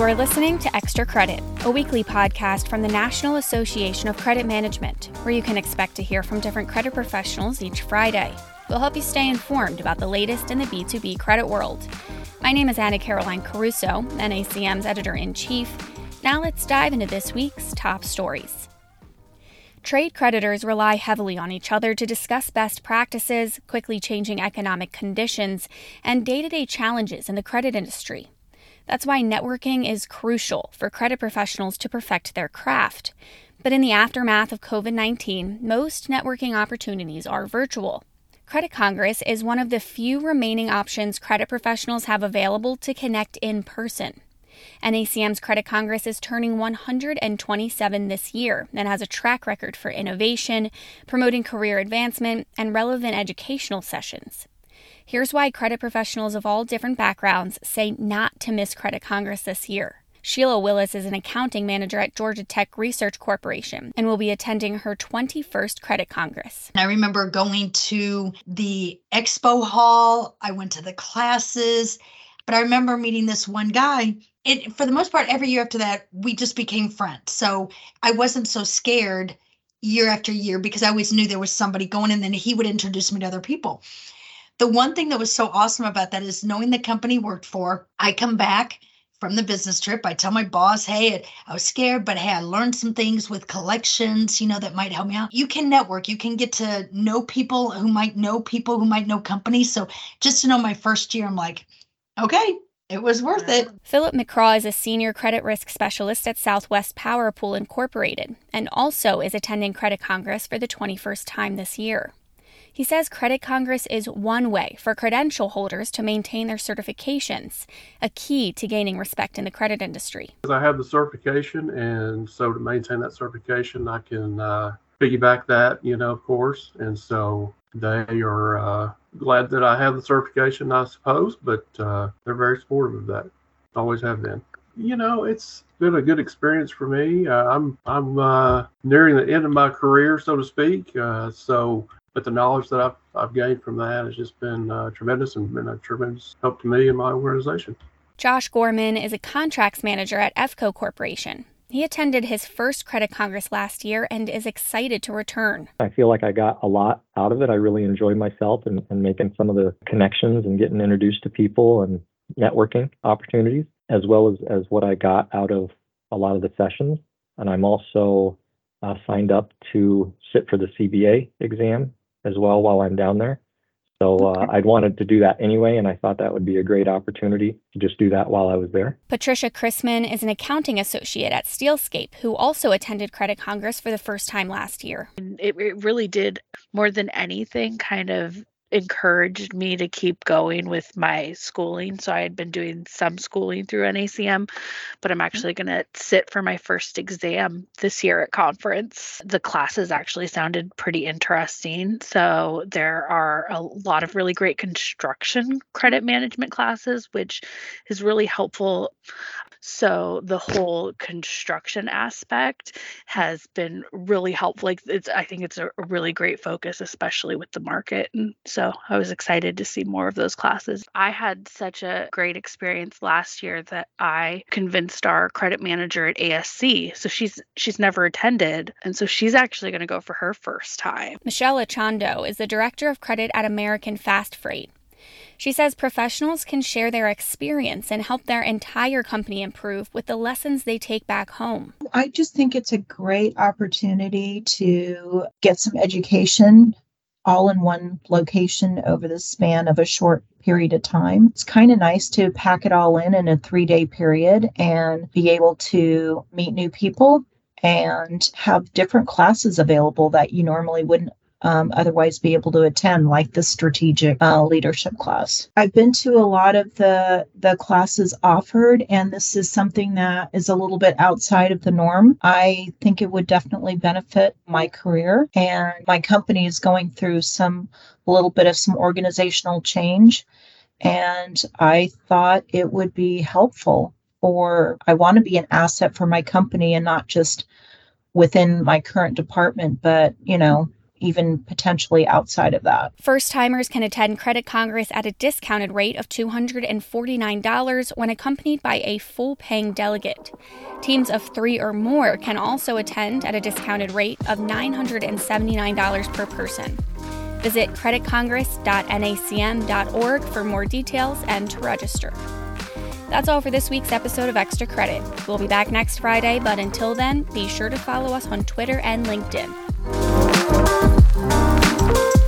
You're listening to Extra Credit, a weekly podcast from the National Association of Credit Management, where you can expect to hear from different credit professionals each Friday. We'll help you stay informed about the latest in the B2B credit world. My name is Anna Caroline Caruso, NACM's editor in chief. Now let's dive into this week's top stories. Trade creditors rely heavily on each other to discuss best practices, quickly changing economic conditions, and day to day challenges in the credit industry. That's why networking is crucial for credit professionals to perfect their craft. But in the aftermath of COVID 19, most networking opportunities are virtual. Credit Congress is one of the few remaining options credit professionals have available to connect in person. NACM's Credit Congress is turning 127 this year and has a track record for innovation, promoting career advancement, and relevant educational sessions. Here's why credit professionals of all different backgrounds say not to miss Credit Congress this year. Sheila Willis is an accounting manager at Georgia Tech Research Corporation and will be attending her 21st Credit Congress. I remember going to the expo hall, I went to the classes, but I remember meeting this one guy. It, for the most part, every year after that, we just became friends. So I wasn't so scared year after year because I always knew there was somebody going, and then he would introduce me to other people the one thing that was so awesome about that is knowing the company worked for. I come back from the business trip. I tell my boss, hey, I was scared, but hey, I learned some things with collections, you know, that might help me out. You can network, you can get to know people who might know people who might know companies. So just to know my first year, I'm like, okay, it was worth it. Philip McCraw is a senior credit risk specialist at Southwest Power Pool Incorporated and also is attending Credit Congress for the 21st time this year. He says Credit Congress is one way for credential holders to maintain their certifications, a key to gaining respect in the credit industry. I have the certification, and so to maintain that certification, I can uh, piggyback that, you know, of course. And so they are uh, glad that I have the certification, I suppose, but uh, they're very supportive of that. Always have been. You know, it's been a good experience for me. Uh, I'm I'm uh, nearing the end of my career, so to speak. Uh, so but the knowledge that I've, I've gained from that has just been uh, tremendous and been a tremendous help to me and my organization. Josh Gorman is a contracts manager at EFCO Corporation. He attended his first Credit Congress last year and is excited to return. I feel like I got a lot out of it. I really enjoyed myself and, and making some of the connections and getting introduced to people and networking opportunities, as well as, as what I got out of a lot of the sessions. And I'm also uh, signed up to sit for the CBA exam as well while I'm down there. So uh, I'd wanted to do that anyway, and I thought that would be a great opportunity to just do that while I was there. Patricia Chrisman is an accounting associate at Steelscape who also attended Credit Congress for the first time last year. It, it really did, more than anything, kind of encouraged me to keep going with my schooling. So I had been doing some schooling through NACM, but I'm mm-hmm. actually going to sit for my first exam this year at conference. The classes actually sounded pretty interesting. So there are a lot of really great construction credit management classes, which is really helpful. So the whole construction aspect has been really helpful. Like it's, I think it's a, really great focus, especially with the market. And so I was excited to see more of those classes. I had such a great experience last year that I convinced our credit manager at ASC. So she's she's never attended, and so she's actually going to go for her first time. Michelle Achando is the director of credit at American Fast Freight. She says professionals can share their experience and help their entire company improve with the lessons they take back home. I just think it's a great opportunity to get some education all in one location over the span of a short period of time. It's kind of nice to pack it all in in a three day period and be able to meet new people and have different classes available that you normally wouldn't um, otherwise be able to attend, like the strategic uh, leadership class. I've been to a lot of the the classes offered, and this is something that is a little bit outside of the norm. I think it would definitely benefit my career, and my company is going through some a little bit of some organizational change, and I thought it would be helpful. Or I want to be an asset for my company and not just within my current department, but you know, even potentially outside of that. First timers can attend Credit Congress at a discounted rate of $249 when accompanied by a full paying delegate. Teams of three or more can also attend at a discounted rate of $979 per person. Visit creditcongress.nacm.org for more details and to register. That's all for this week's episode of Extra Credit. We'll be back next Friday, but until then, be sure to follow us on Twitter and LinkedIn you